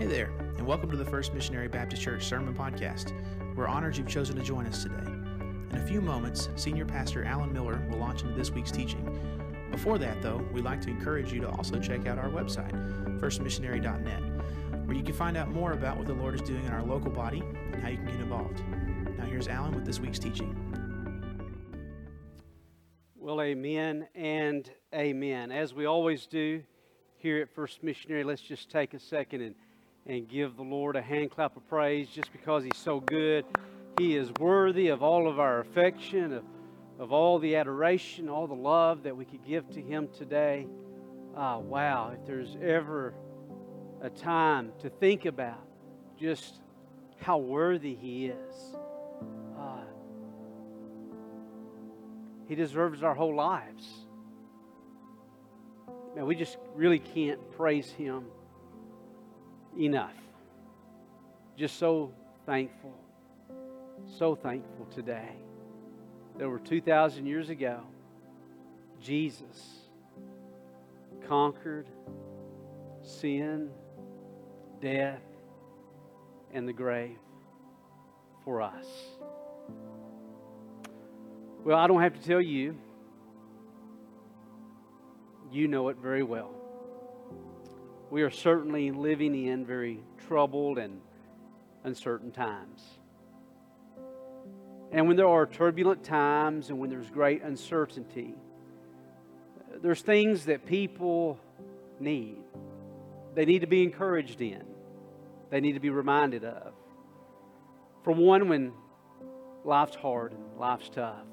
Hey there, and welcome to the First Missionary Baptist Church Sermon Podcast. We're honored you've chosen to join us today. In a few moments, Senior Pastor Alan Miller will launch into this week's teaching. Before that, though, we'd like to encourage you to also check out our website, firstmissionary.net, where you can find out more about what the Lord is doing in our local body and how you can get involved. Now, here's Alan with this week's teaching. Well, amen and amen. As we always do here at First Missionary, let's just take a second and, and give the Lord a hand clap of praise just because He's so good. He is worthy of all of our affection, of, of all the adoration, all the love that we could give to Him today. Ah, wow, if there's ever a time to think about just how worthy He is. Uh, he deserves our whole lives. Man, we just really can't praise Him enough. Just so thankful, so thankful today that over 2,000 years ago, Jesus conquered sin, death, and the grave for us. Well, I don't have to tell you. You know it very well. We are certainly living in very troubled and uncertain times. And when there are turbulent times and when there's great uncertainty, there's things that people need. They need to be encouraged in, they need to be reminded of. For one, when life's hard and life's tough,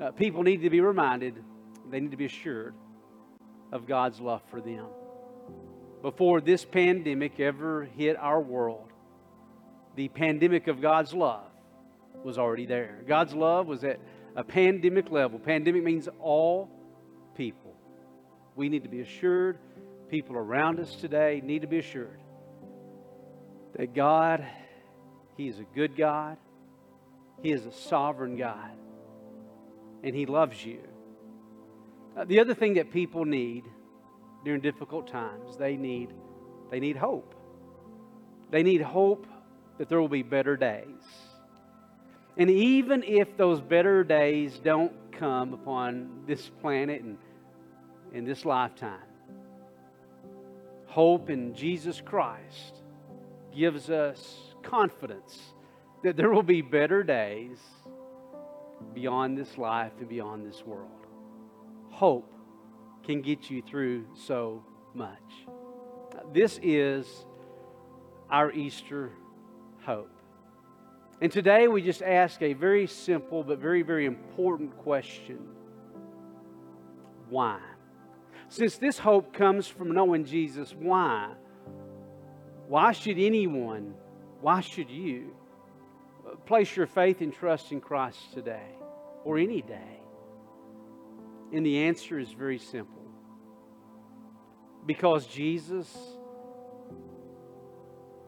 uh, people need to be reminded, they need to be assured of God's love for them. Before this pandemic ever hit our world, the pandemic of God's love was already there. God's love was at a pandemic level. Pandemic means all people. We need to be assured, people around us today need to be assured that God, He is a good God, He is a sovereign God, and He loves you. Uh, the other thing that people need during difficult times, they need, they need hope. They need hope that there will be better days. And even if those better days don't come upon this planet and in this lifetime, hope in Jesus Christ gives us confidence that there will be better days beyond this life and beyond this world. Hope can get you through so much. This is our Easter hope. And today we just ask a very simple but very, very important question Why? Since this hope comes from knowing Jesus, why? Why should anyone, why should you uh, place your faith and trust in Christ today or any day? And the answer is very simple. Because Jesus,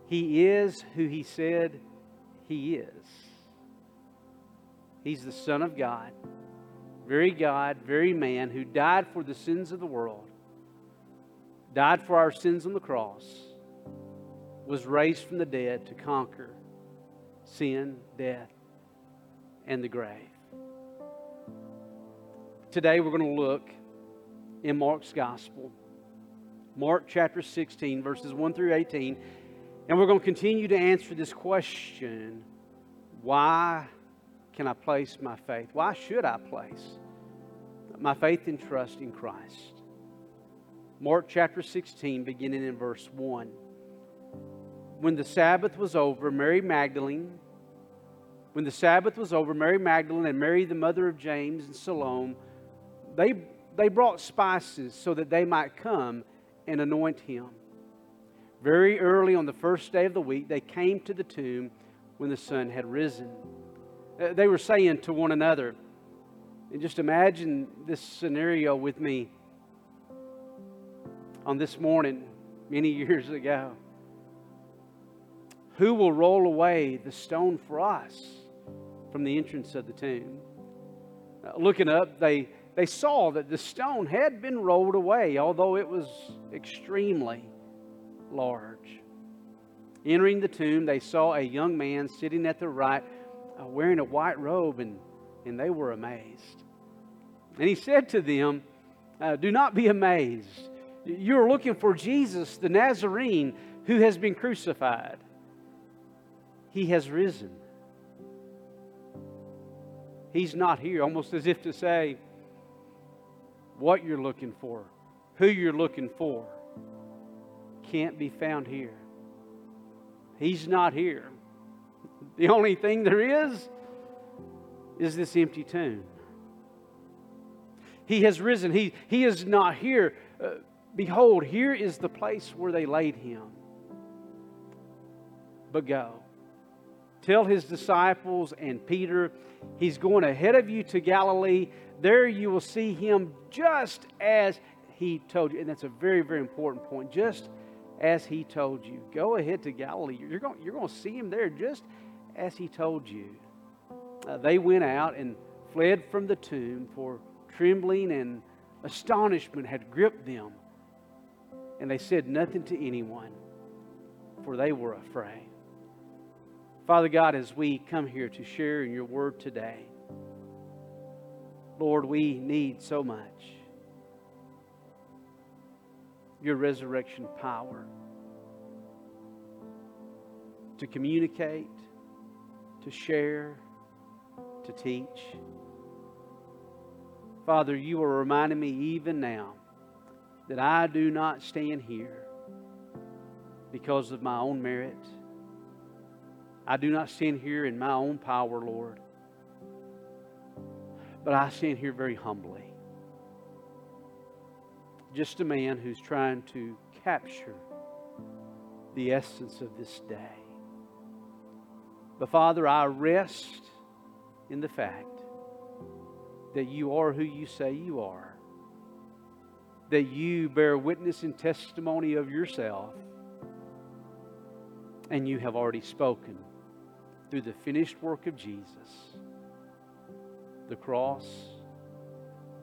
He is who He said He is. He's the Son of God, very God, very man, who died for the sins of the world, died for our sins on the cross, was raised from the dead to conquer sin, death, and the grave. Today we're going to look in Mark's Gospel, Mark chapter 16, verses 1 through 18, and we're going to continue to answer this question why can I place my faith? Why should I place my faith and trust in Christ? Mark chapter 16, beginning in verse 1. When the Sabbath was over, Mary Magdalene, when the Sabbath was over, Mary Magdalene and Mary, the mother of James and Salome, they, they brought spices so that they might come and anoint him. Very early on the first day of the week, they came to the tomb when the sun had risen. Uh, they were saying to one another, and just imagine this scenario with me on this morning many years ago. Who will roll away the stone for us from the entrance of the tomb? Uh, looking up, they they saw that the stone had been rolled away, although it was extremely large. Entering the tomb, they saw a young man sitting at the right, uh, wearing a white robe, and, and they were amazed. And he said to them, uh, Do not be amazed. You are looking for Jesus, the Nazarene, who has been crucified. He has risen. He's not here, almost as if to say, What you're looking for, who you're looking for, can't be found here. He's not here. The only thing there is is this empty tomb. He has risen. He, he is not here. Uh, behold, here is the place where they laid him. But go. Tell his disciples and Peter, he's going ahead of you to Galilee. There you will see him just as he told you. And that's a very, very important point. Just as he told you. Go ahead to Galilee. You're going, you're going to see him there just as he told you. Uh, they went out and fled from the tomb, for trembling and astonishment had gripped them. And they said nothing to anyone, for they were afraid. Father God, as we come here to share in your word today, Lord, we need so much. Your resurrection power to communicate, to share, to teach. Father, you are reminding me even now that I do not stand here because of my own merit. I do not stand here in my own power, Lord, but I stand here very humbly. Just a man who's trying to capture the essence of this day. But Father, I rest in the fact that you are who you say you are, that you bear witness and testimony of yourself, and you have already spoken through the finished work of Jesus, the cross,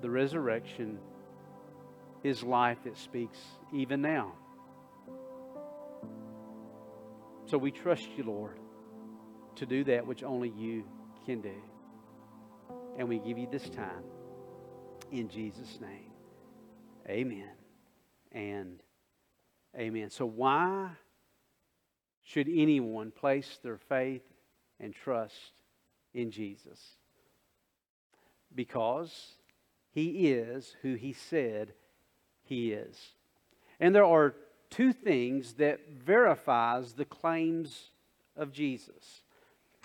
the resurrection, his life that speaks even now. So we trust you, Lord, to do that which only you can do. And we give you this time in Jesus' name. Amen and amen. So, why should anyone place their faith and trust in Jesus. Because he is who he said he is. And there are two things that verifies the claims of Jesus.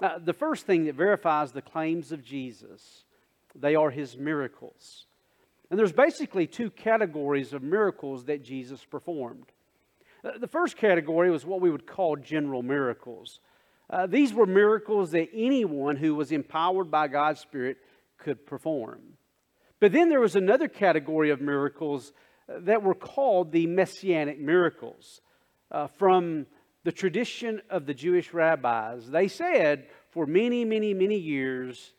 Uh, the first thing that verifies the claims of Jesus, they are his miracles. And there's basically two categories of miracles that Jesus performed. Uh, the first category was what we would call general miracles. Uh, these were miracles that anyone who was empowered by God's Spirit could perform. But then there was another category of miracles uh, that were called the messianic miracles. Uh, from the tradition of the Jewish rabbis, they said for many, many, many years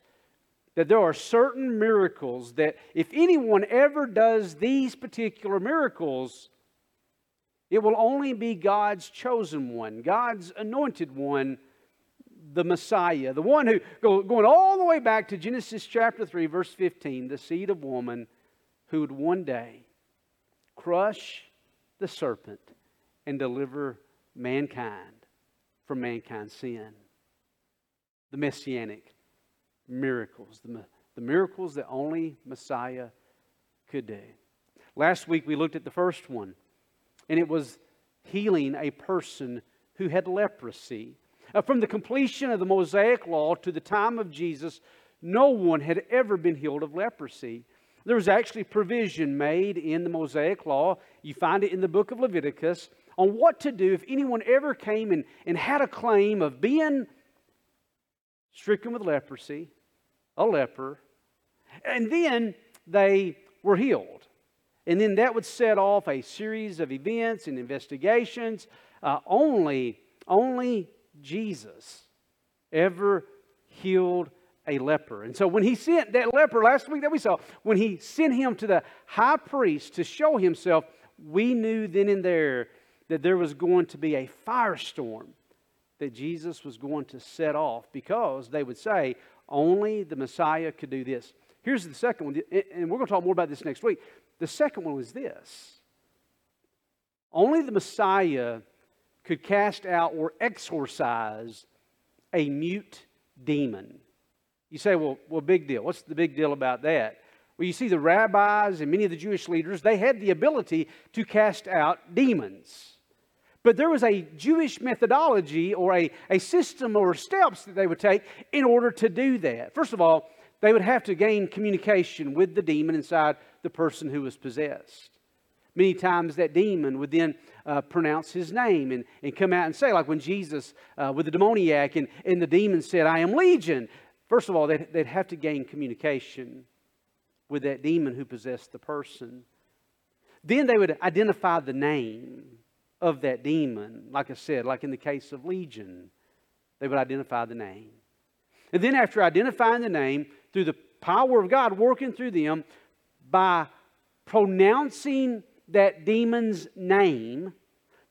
that there are certain miracles that if anyone ever does these particular miracles, it will only be God's chosen one, God's anointed one the Messiah, the one who, going all the way back to Genesis chapter 3, verse 15, the seed of woman who would one day crush the serpent and deliver mankind from mankind's sin. The messianic miracles, the, the miracles that only Messiah could do. Last week we looked at the first one, and it was healing a person who had leprosy. Uh, from the completion of the Mosaic law to the time of Jesus, no one had ever been healed of leprosy. There was actually provision made in the Mosaic law. You find it in the book of Leviticus on what to do if anyone ever came and, and had a claim of being stricken with leprosy, a leper, and then they were healed. And then that would set off a series of events and investigations. Uh, only, only Jesus ever healed a leper. And so when he sent that leper last week that we saw, when he sent him to the high priest to show himself, we knew then and there that there was going to be a firestorm that Jesus was going to set off because they would say only the Messiah could do this. Here's the second one, and we're going to talk more about this next week. The second one was this only the Messiah could cast out or exorcise a mute demon. You say, well, well, big deal. What's the big deal about that? Well, you see, the rabbis and many of the Jewish leaders, they had the ability to cast out demons. But there was a Jewish methodology or a, a system or steps that they would take in order to do that. First of all, they would have to gain communication with the demon inside the person who was possessed. Many times that demon would then uh, pronounce his name and, and come out and say, like when Jesus uh, with the demoniac and, and the demon said, I am Legion. First of all, they'd, they'd have to gain communication with that demon who possessed the person. Then they would identify the name of that demon. Like I said, like in the case of Legion, they would identify the name. And then, after identifying the name, through the power of God working through them, by pronouncing that demon's name,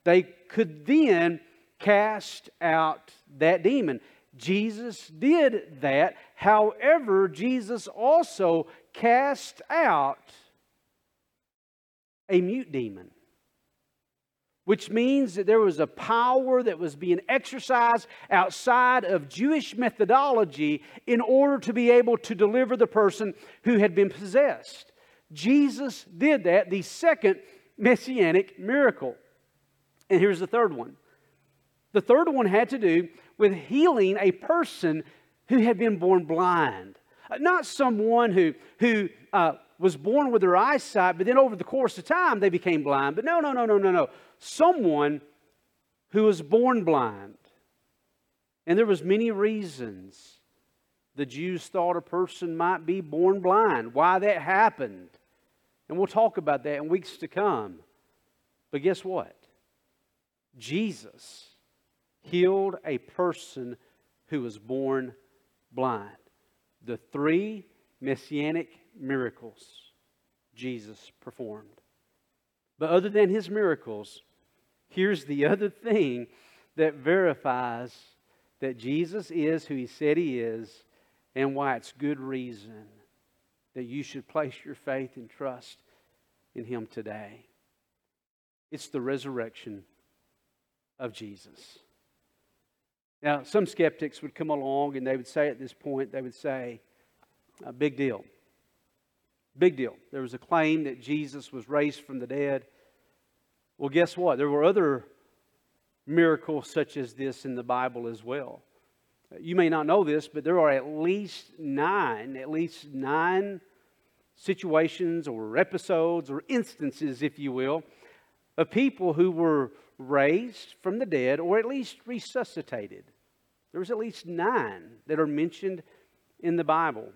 they could then cast out that demon. Jesus did that. However, Jesus also cast out a mute demon, which means that there was a power that was being exercised outside of Jewish methodology in order to be able to deliver the person who had been possessed. Jesus did that, the second messianic miracle. And here's the third one. The third one had to do with healing a person who had been born blind. Uh, not someone who, who uh, was born with their eyesight, but then over the course of time they became blind. But no, no, no, no, no, no. Someone who was born blind. And there was many reasons the Jews thought a person might be born blind, why that happened. And we'll talk about that in weeks to come. But guess what? Jesus healed a person who was born blind. The three messianic miracles Jesus performed. But other than his miracles, here's the other thing that verifies that Jesus is who he said he is and why it's good reason that you should place your faith and trust in him today. It's the resurrection of Jesus. Now, some skeptics would come along and they would say at this point, they would say, a big deal. Big deal. There was a claim that Jesus was raised from the dead. Well, guess what? There were other miracles such as this in the Bible as well. You may not know this, but there are at least nine, at least nine situations or episodes or instances, if you will, of people who were raised from the dead or at least resuscitated. There's at least nine that are mentioned in the Bible.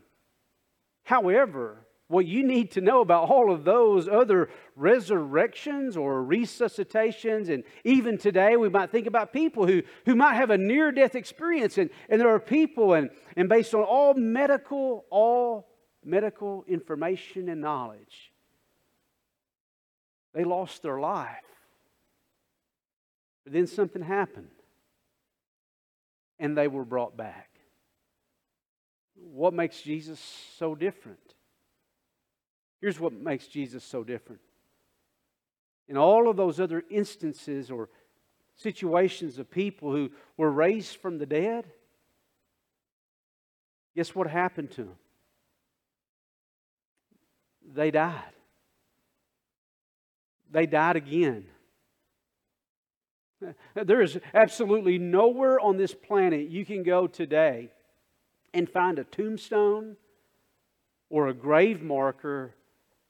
However, what you need to know about all of those other resurrections or resuscitations, and even today we might think about people who, who might have a near death experience, and, and there are people, and, and based on all medical, all medical information and knowledge, they lost their life. But then something happened, and they were brought back. What makes Jesus so different? Here's what makes Jesus so different. In all of those other instances or situations of people who were raised from the dead, guess what happened to them? They died. They died again. There is absolutely nowhere on this planet you can go today and find a tombstone or a grave marker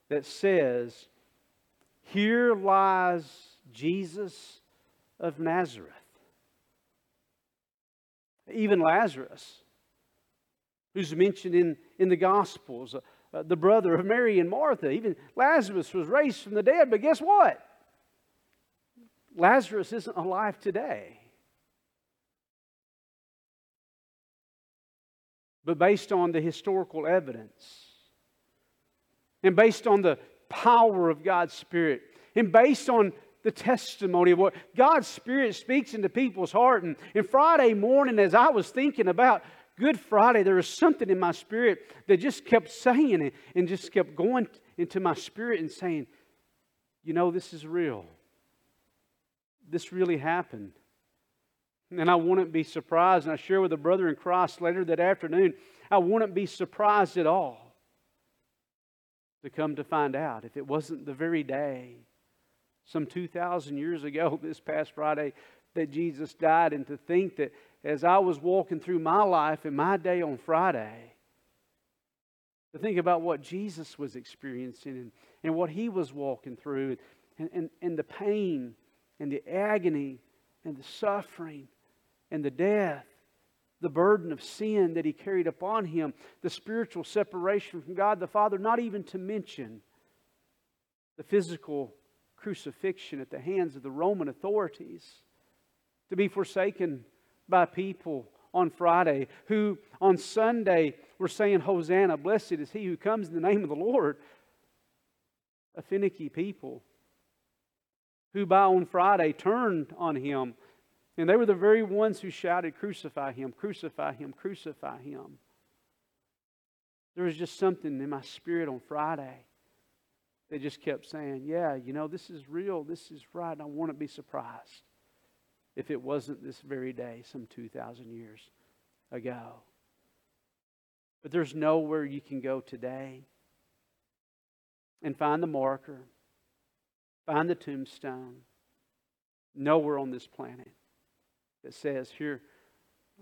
that says, Here lies Jesus of Nazareth. Even Lazarus, who's mentioned in, in the Gospels, uh, uh, the brother of Mary and Martha, even Lazarus was raised from the dead, but guess what? Lazarus isn't alive today. But based on the historical evidence, and based on the power of God's Spirit, and based on the testimony of what God's Spirit speaks into people's heart. And, and Friday morning, as I was thinking about Good Friday, there was something in my spirit that just kept saying it and just kept going into my spirit and saying, You know, this is real. This really happened. And I wouldn't be surprised, and I share with a brother in Christ later that afternoon, I wouldn't be surprised at all to come to find out. If it wasn't the very day some 2,000 years ago, this past Friday, that Jesus died, and to think that as I was walking through my life and my day on Friday, to think about what Jesus was experiencing and, and what he was walking through, and, and, and the pain and the agony and the suffering and the death, the burden of sin that he carried upon him, the spiritual separation from God the Father, not even to mention the physical crucifixion at the hands of the Roman authorities, to be forsaken by people on Friday who on Sunday were saying, Hosanna, blessed is he who comes in the name of the Lord. A finicky people who by on Friday turned on him. And they were the very ones who shouted, Crucify him, crucify him, crucify him. There was just something in my spirit on Friday they just kept saying, Yeah, you know, this is real. This is right. I to be surprised if it wasn't this very day, some 2,000 years ago. But there's nowhere you can go today and find the marker, find the tombstone, nowhere on this planet that says, Here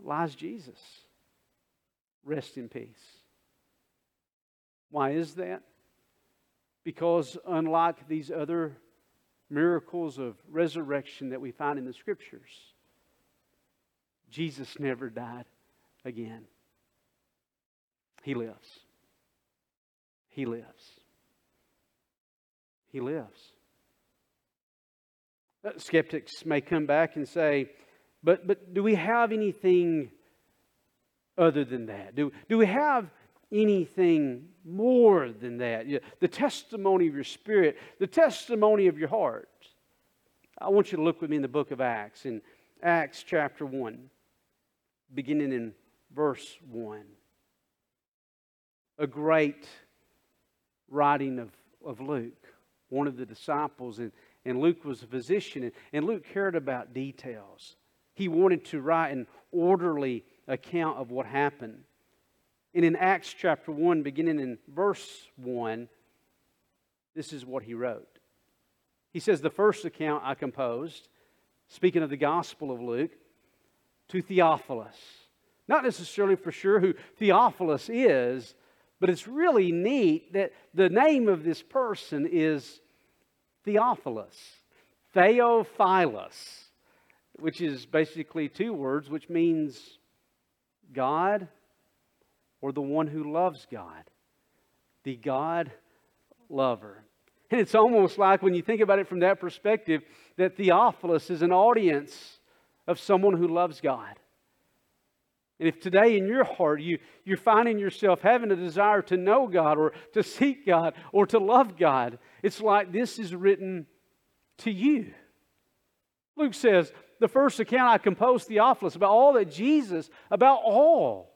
lies Jesus. Rest in peace. Why is that? Because unlike these other miracles of resurrection that we find in the scriptures, Jesus never died again. He lives. He lives. He lives. Uh, skeptics may come back and say, but, but do we have anything other than that? Do, do we have anything more than that. The testimony of your spirit, the testimony of your heart. I want you to look with me in the book of Acts, in Acts chapter 1, beginning in verse 1. A great writing of, of Luke, one of the disciples, and, and Luke was a physician, and, and Luke cared about details. He wanted to write an orderly account of what happened. And in Acts chapter 1, beginning in verse 1, this is what he wrote. He says, The first account I composed, speaking of the Gospel of Luke, to Theophilus. Not necessarily for sure who Theophilus is, but it's really neat that the name of this person is Theophilus, Theophilus, which is basically two words, which means God or the one who loves God, the God lover. And it's almost like when you think about it from that perspective, that Theophilus is an audience of someone who loves God. And if today in your heart you, you're finding yourself having a desire to know God or to seek God or to love God, it's like this is written to you. Luke says, the first account I composed Theophilus about all that Jesus, about all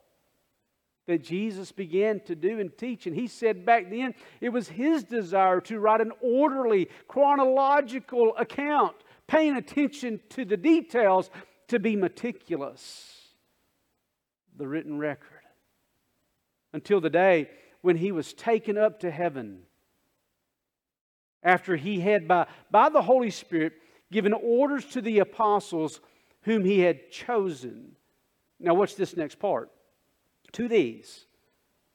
that Jesus began to do and teach. And he said back then it was his desire to write an orderly, chronological account, paying attention to the details, to be meticulous. The written record. Until the day when he was taken up to heaven. After he had, by, by the Holy Spirit, given orders to the apostles whom he had chosen. Now, watch this next part to these,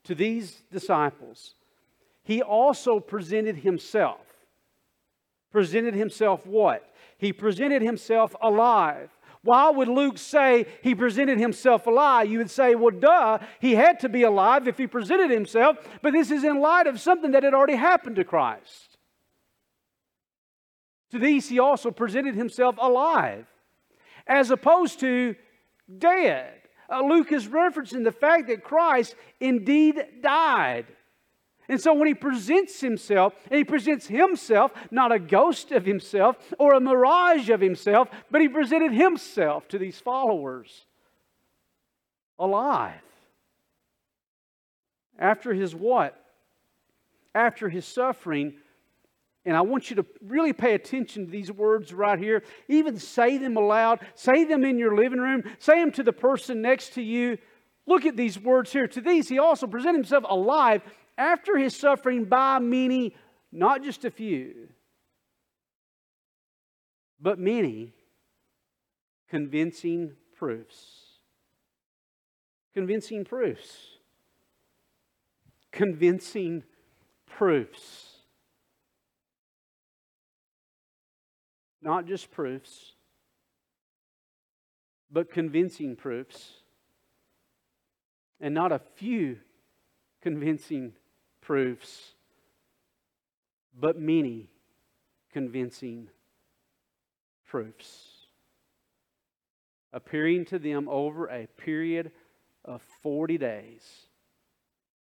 to these disciples, he also presented himself. Presented himself what? He presented himself alive. Why would Luke say he presented himself alive? You would say, well, duh, he had to be alive if he presented himself, but this is in light of something that had already happened to Christ. To these, he also presented himself alive, as opposed to dead uh, Luke is referencing the fact that Christ indeed died. And so when he presents himself, and he presents himself, not a ghost of himself or a mirage of himself, but he presented himself to these followers alive. After his what? After his suffering, and I want you to really pay attention to these words right here. Even say them aloud. Say them in your living room. Say them to the person next to you. Look at these words here. To these, he also presented himself alive after his suffering by many, not just a few, but many convincing proofs. Convincing proofs. Convincing proofs. Not just proofs, but convincing proofs. And not a few convincing proofs, but many convincing proofs. Appearing to them over a period of 40 days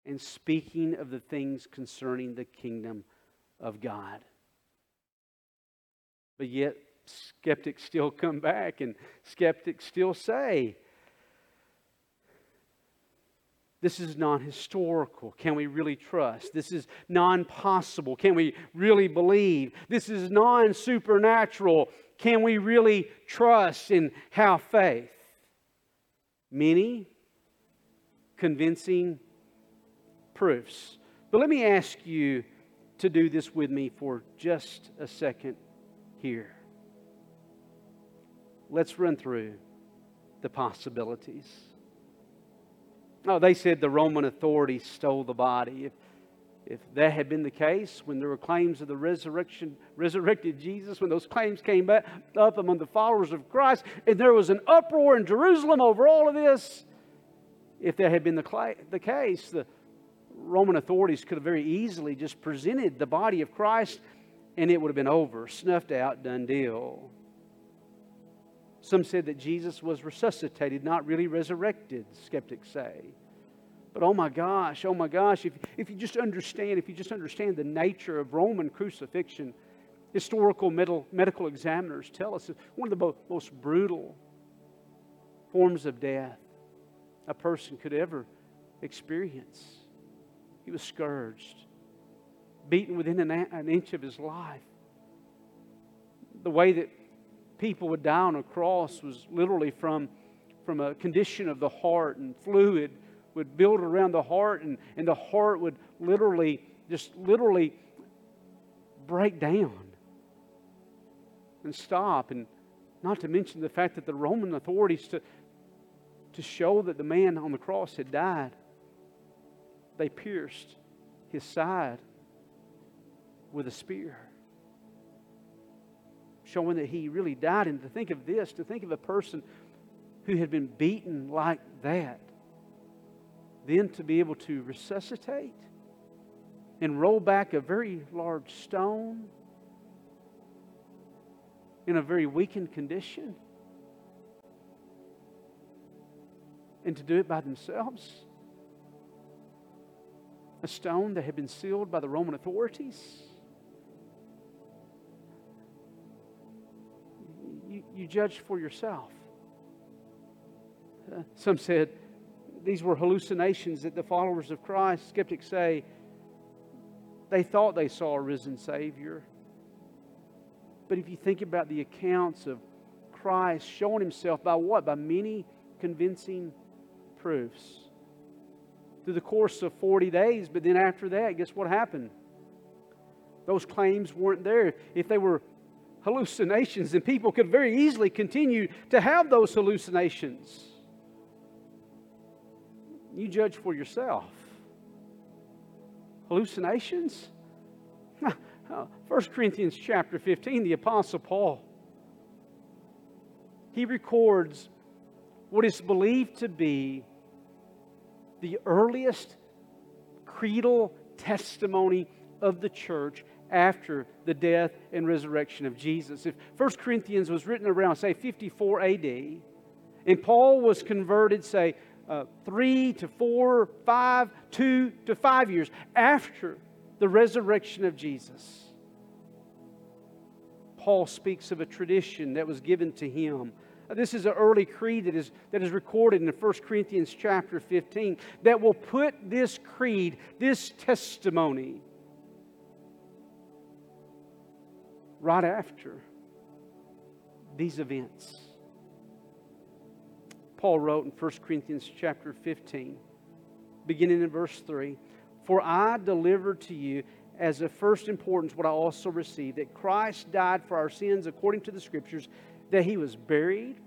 and speaking of the things concerning the kingdom of God. But yet, skeptics still come back and skeptics still say, this is non historical. Can we really trust? This is non possible. Can we really believe? This is non supernatural. Can we really trust and have faith? Many convincing proofs. But let me ask you to do this with me for just a second here. Let's run through the possibilities. Oh, they said the Roman authorities stole the body. If, if that had been the case, when there were claims of the resurrection, resurrected Jesus, when those claims came back up among the followers of Christ, and there was an uproar in Jerusalem over all of this, if that had been the, the case, the Roman authorities could have very easily just presented the body of Christ and it would have been over, snuffed out, done deal. Some said that Jesus was resuscitated, not really resurrected, skeptics say. But oh my gosh, oh my gosh, if, if you just understand, if you just understand the nature of Roman crucifixion, historical medical, medical examiners tell us it's one of the most brutal forms of death a person could ever experience. He was scourged, beaten within an, an inch of his life. The way that people would die on a cross was literally from, from a condition of the heart, and fluid would build around the heart, and, and the heart would literally, just literally break down and stop. And not to mention the fact that the Roman authorities, to, to show that the man on the cross had died, they pierced his side with a spear, showing that he really died. And to think of this, to think of a person who had been beaten like that, then to be able to resuscitate and roll back a very large stone in a very weakened condition, and to do it by themselves a stone that had been sealed by the Roman authorities. You, you judge for yourself. Uh, some said these were hallucinations that the followers of Christ, skeptics say, they thought they saw a risen Savior. But if you think about the accounts of Christ showing himself by what? By many convincing proofs through the course of 40 days. But then after that, guess what happened? Those claims weren't there. If they were hallucinations, and people could very easily continue to have those hallucinations. You judge for yourself. Hallucinations? 1 Corinthians chapter 15, the Apostle Paul, he records what is believed to be the earliest creedal testimony of the church after the death and resurrection of Jesus. If 1 Corinthians was written around, say, 54 AD, and Paul was converted, say, uh, three to four, five, two to five years after the resurrection of Jesus. Paul speaks of a tradition that was given to him. This is an early creed that is, that is recorded in 1 Corinthians chapter 15 that will put this creed, this testimony, right after these events. Paul wrote in 1 Corinthians chapter 15, beginning in verse 3 For I delivered to you as of first importance what I also received that Christ died for our sins according to the Scriptures, that he was buried,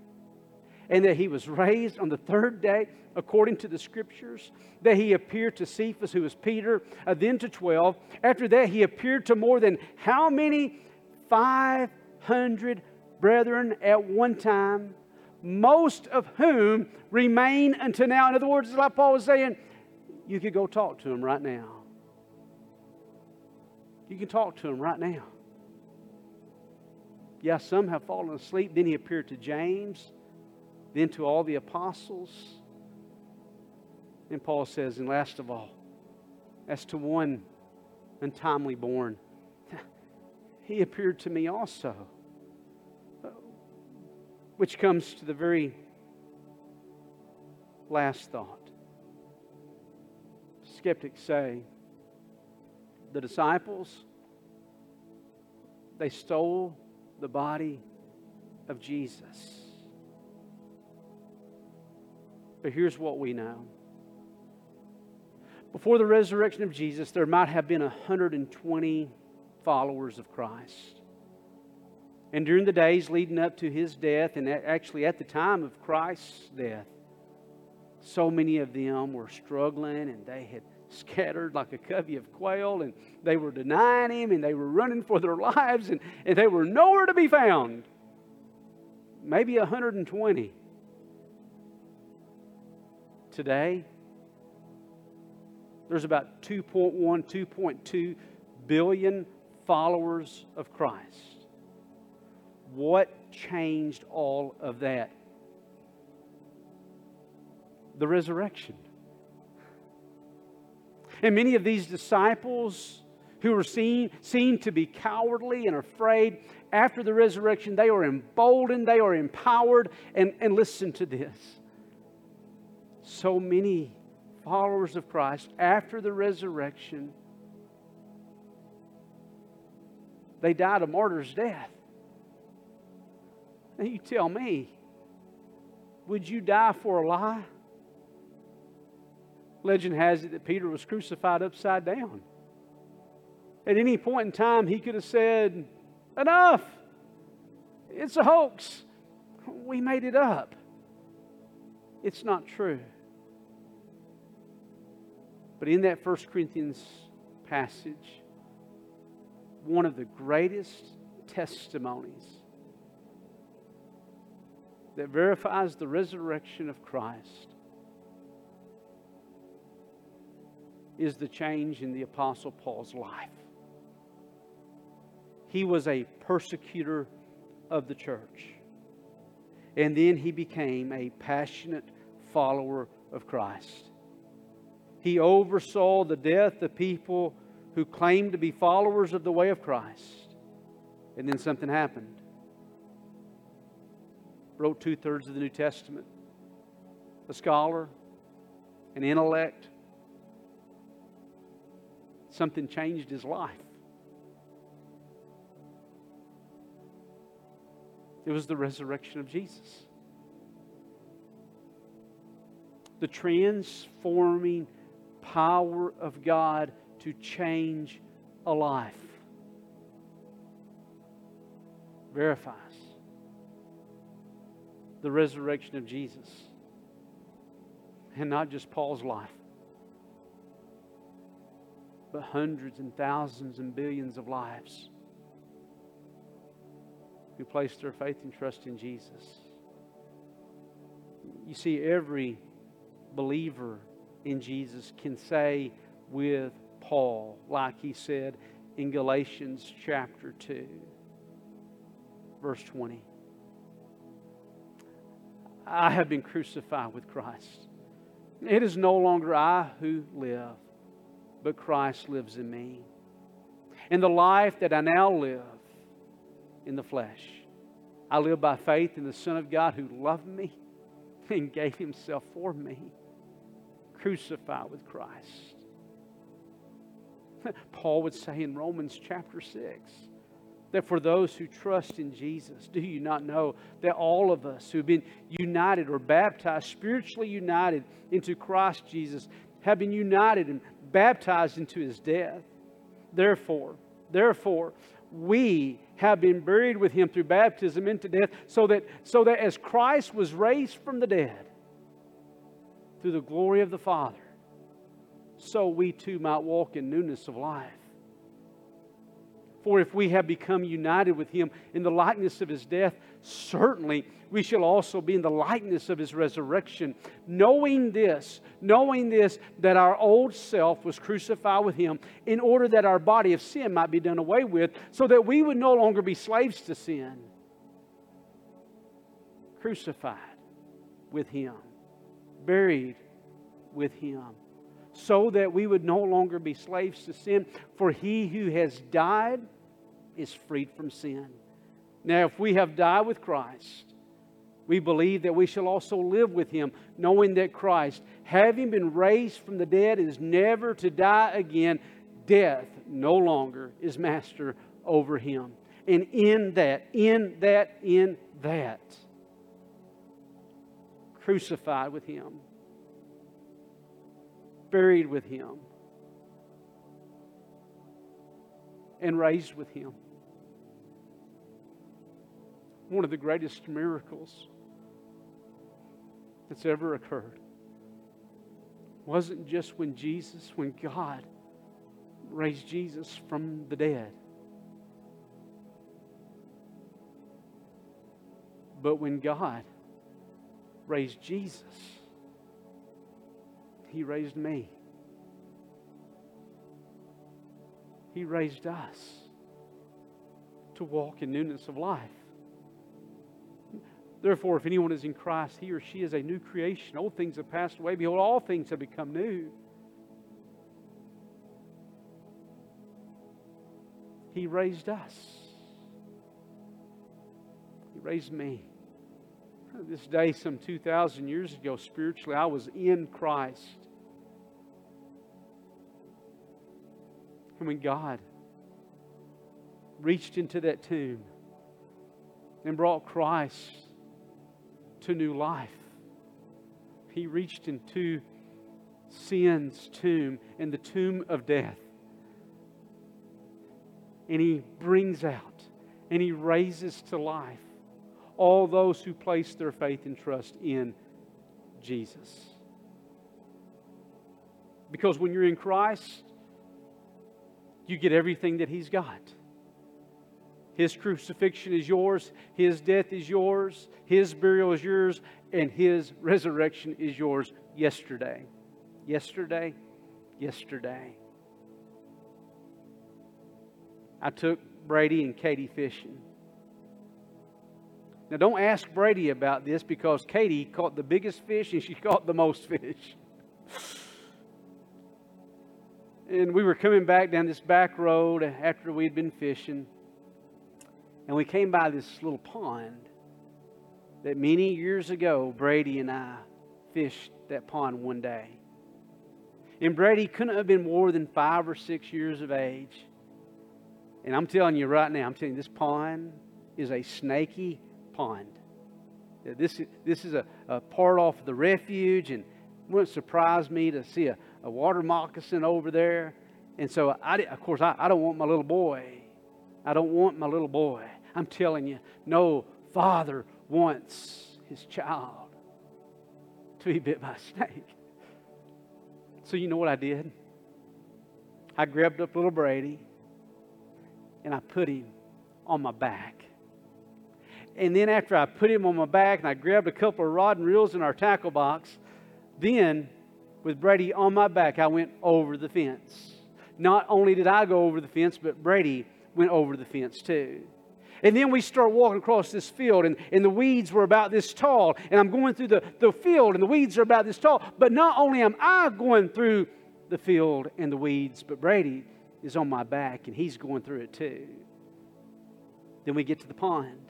and that he was raised on the third day according to the Scriptures, that he appeared to Cephas, who was Peter, uh, then to 12. After that, he appeared to more than how many? 500 brethren at one time, most of whom remain until now. In other words, like Paul was saying, you could go talk to them right now. You can talk to them right now. Yeah, some have fallen asleep. Then he appeared to James, then to all the apostles. And Paul says, and last of all, as to one untimely born, he appeared to me also which comes to the very last thought. Skeptics say the disciples, they stole the body of Jesus. But here's what we know. Before the resurrection of Jesus, there might have been 120 followers of Christ. And during the days leading up to his death, and actually at the time of Christ's death, so many of them were struggling and they had scattered like a covey of quail and they were denying him and they were running for their lives and, and they were nowhere to be found. Maybe 120. Today, there's about 2.1, 2.2 billion followers of Christ. What changed all of that? The resurrection. And many of these disciples who were seen, seen to be cowardly and afraid, after the resurrection, they are emboldened, they are empowered. And, and listen to this. So many followers of Christ, after the resurrection, they died a martyr's death. Now you tell me, would you die for a lie? Legend has it that Peter was crucified upside down. At any point in time, he could have said, Enough! It's a hoax. We made it up. It's not true. But in that First Corinthians passage, one of the greatest testimonies that verifies the resurrection of Christ is the change in the Apostle Paul's life. He was a persecutor of the church. And then he became a passionate follower of Christ. He oversaw the death of people who claimed to be followers of the way of Christ. And then something happened wrote two thirds of the New Testament, a scholar, an intellect. Something changed his life. It was the resurrection of Jesus. The transforming power of God to change a life. Verifies the resurrection of Jesus. And not just Paul's life, but hundreds and thousands and billions of lives who placed their faith and trust in Jesus. You see, every believer in Jesus can say with Paul, like he said in Galatians chapter 2, verse 20. I have been crucified with Christ. It is no longer I who live, but Christ lives in me. In the life that I now live in the flesh, I live by faith in the Son of God who loved me and gave himself for me, crucified with Christ. Paul would say in Romans chapter 6 that for those who trust in Jesus, do you not know that all of us who've been united or baptized, spiritually united into Christ Jesus, have been united and baptized into his death? Therefore, therefore, we have been buried with him through baptism into death, so that, so that as Christ was raised from the dead through the glory of the Father, so we too might walk in newness of life. For if we have become united with him in the likeness of his death, certainly we shall also be in the likeness of his resurrection. Knowing this, knowing this, that our old self was crucified with him in order that our body of sin might be done away with, so that we would no longer be slaves to sin. Crucified with him, buried with him so that we would no longer be slaves to sin. For he who has died is freed from sin. Now, if we have died with Christ, we believe that we shall also live with him, knowing that Christ, having been raised from the dead, is never to die again. Death no longer is master over him. And in that, in that, in that, crucified with him buried with him, and raised with him. One of the greatest miracles that's ever occurred wasn't just when Jesus, when God raised Jesus from the dead, but when God raised Jesus he raised me. He raised us to walk in newness of life. Therefore, if anyone is in Christ, he or she is a new creation. Old things have passed away. Behold, all things have become new. He raised us. He raised me. This day, some 2,000 years ago, spiritually, I was in Christ. And when God reached into that tomb and brought Christ to new life, He reached into sin's tomb and the tomb of death. And He brings out and He raises to life all those who place their faith and trust in Jesus. Because when you're in Christ, you get everything that He's got. His crucifixion is yours, His death is yours, His burial is yours, and His resurrection is yours yesterday. Yesterday, yesterday. I took Brady and Katie fishing. Now, don't ask Brady about this because Katie caught the biggest fish and she caught the most fish. and we were coming back down this back road after we'd been fishing. And we came by this little pond that many years ago Brady and I fished that pond one day. And Brady couldn't have been more than five or six years of age. And I'm telling you right now, I'm telling you, this pond is a snaky pond. This, this is a, a part off the refuge, and it wouldn't surprise me to see a, a water moccasin over there. And so, I, of course, I, I don't want my little boy. I don't want my little boy. I'm telling you, no father wants his child to be bit by a snake. So, you know what I did? I grabbed up little Brady and I put him on my back. And then, after I put him on my back and I grabbed a couple of rod and reels in our tackle box, then with Brady on my back, I went over the fence. Not only did I go over the fence, but Brady went over the fence too. And then we start walking across this field, and, and the weeds were about this tall. And I'm going through the, the field, and the weeds are about this tall. But not only am I going through the field and the weeds, but Brady is on my back, and he's going through it too. Then we get to the pond.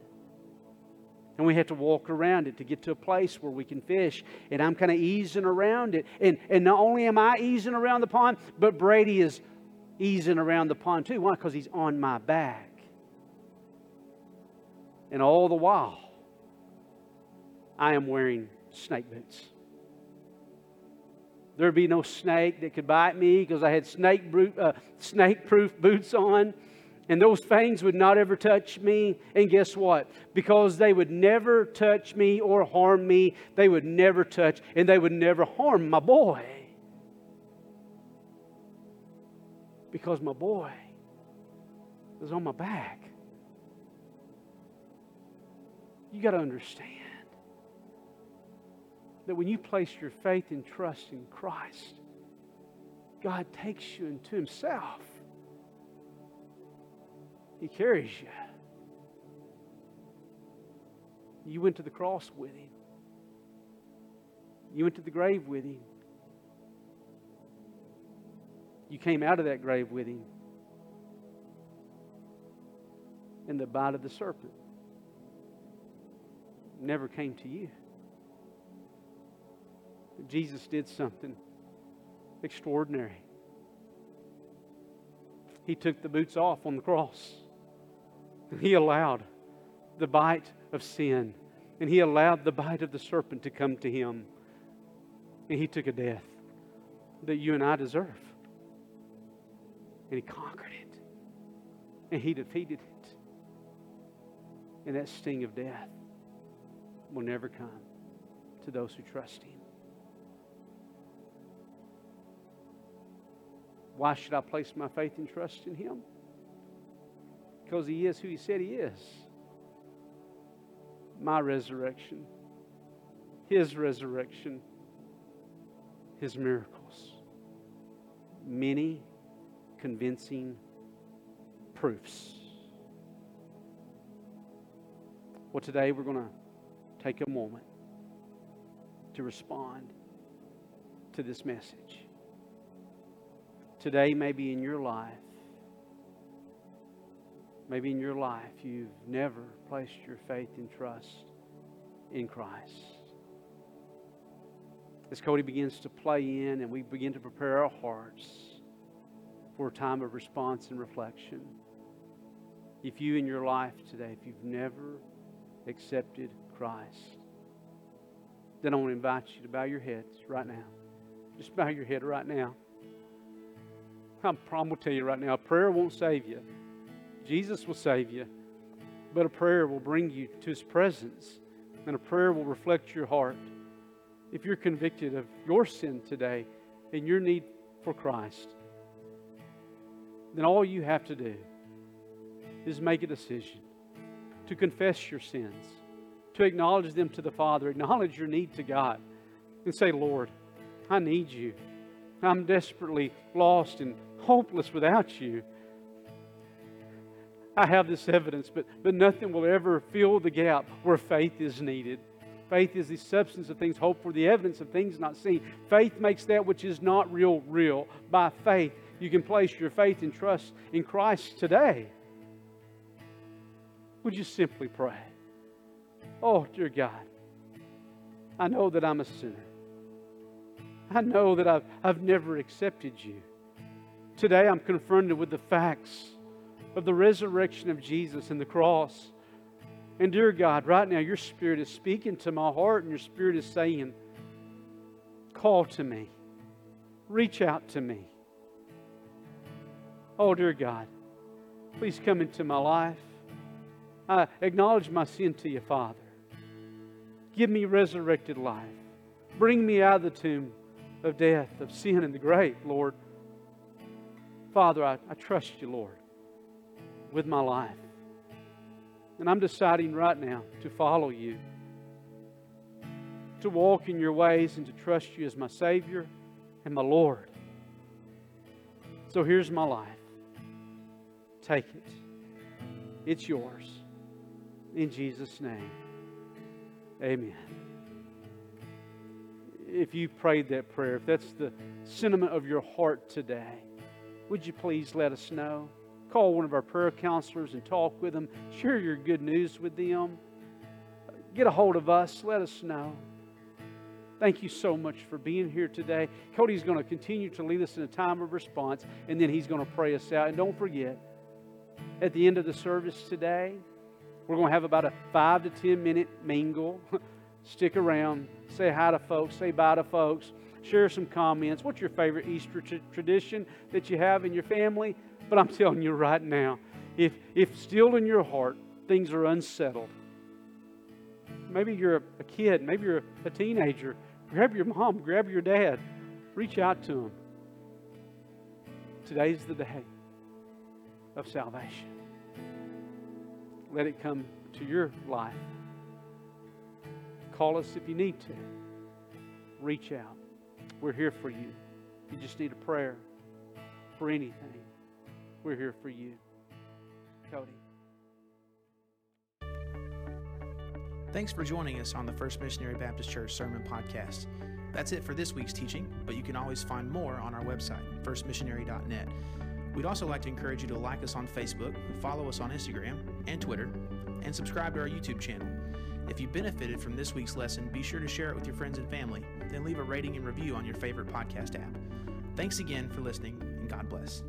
And we have to walk around it to get to a place where we can fish. And I'm kind of easing around it. And, and not only am I easing around the pond, but Brady is easing around the pond too. Why? Because he's on my back. And all the while, I am wearing snake boots. There'd be no snake that could bite me because I had snake, uh, snake proof boots on. And those fangs would not ever touch me. And guess what? Because they would never touch me or harm me, they would never touch and they would never harm my boy. Because my boy was on my back. You got to understand that when you place your faith and trust in Christ, God takes you into Himself. He carries you. You went to the cross with Him, you went to the grave with Him. You came out of that grave with Him. And the bite of the serpent never came to you. But Jesus did something extraordinary. He took the boots off on the cross. He allowed the bite of sin, and He allowed the bite of the serpent to come to Him. And He took a death that you and I deserve. And He conquered it, and He defeated it. And that sting of death will never come to those who trust Him. Why should I place my faith and trust in Him? Because He is who He said He is. My resurrection, His resurrection, His miracles. Many convincing proofs. Well, today we're going to take a moment to respond to this message. Today, maybe in your life, maybe in your life, you've never placed your faith and trust in Christ. As Cody begins to play in and we begin to prepare our hearts for a time of response and reflection, if you in your life today, if you've never accepted Christ, then I want to invite you to bow your heads right now. Just bow your head right now. I'm, I'm going to tell you right now, prayer won't save you. Jesus will save you, but a prayer will bring you to His presence, and a prayer will reflect your heart. If you're convicted of your sin today and your need for Christ, then all you have to do is make a decision to confess your sins, to acknowledge them to the Father, acknowledge your need to God, and say, Lord, I need you. I'm desperately lost and hopeless without you. I have this evidence, but, but nothing will ever fill the gap where faith is needed. Faith is the substance of things hoped for, the evidence of things not seen. Faith makes that which is not real, real. By faith, you can place your faith and trust in Christ today. Would you simply pray? Oh, dear God, I know that I'm a sinner. I know that I've, I've never accepted you. Today I'm confronted with the facts of the resurrection of Jesus and the cross. And dear God, right now your Spirit is speaking to my heart and your Spirit is saying, Call to me, reach out to me. Oh, dear God, please come into my life. I acknowledge my sin to you, Father. Give me resurrected life. Bring me out of the tomb of death, of sin, and the grave, Lord. Father, I, I trust you, Lord, with my life. And I'm deciding right now to follow you, to walk in your ways, and to trust you as my Savior and my Lord. So here's my life. Take it, it's yours. In Jesus' name, amen. If you prayed that prayer, if that's the sentiment of your heart today, would you please let us know? Call one of our prayer counselors and talk with them. Share your good news with them. Get a hold of us. Let us know. Thank you so much for being here today. Cody's going to continue to lead us in a time of response, and then he's going to pray us out. And don't forget, at the end of the service today, we're going to have about a five to ten minute mingle. Stick around, say hi to folks, say bye to folks, share some comments. What's your favorite Easter tradition that you have in your family? But I'm telling you right now, if, if still in your heart things are unsettled, maybe you're a, kid, maybe you're a teenager, Grab your mom, grab your dad, reach out to them. Today's the day of salvation. Let it come to your life. Call us if you need to. Reach out. We're here for you. You just need a prayer for anything. We're here for you. Cody. Thanks for joining us on the First Missionary Baptist Church Sermon Podcast. That's it for this week's teaching, but you can always find more on our website, firstmissionary.net. We'd also like to encourage you to like us on Facebook, follow us on Instagram and Twitter, and subscribe to our YouTube channel. If you benefited from this week's lesson, be sure to share it with your friends and family, then leave a rating and review on your favorite podcast app. Thanks again for listening, and God bless.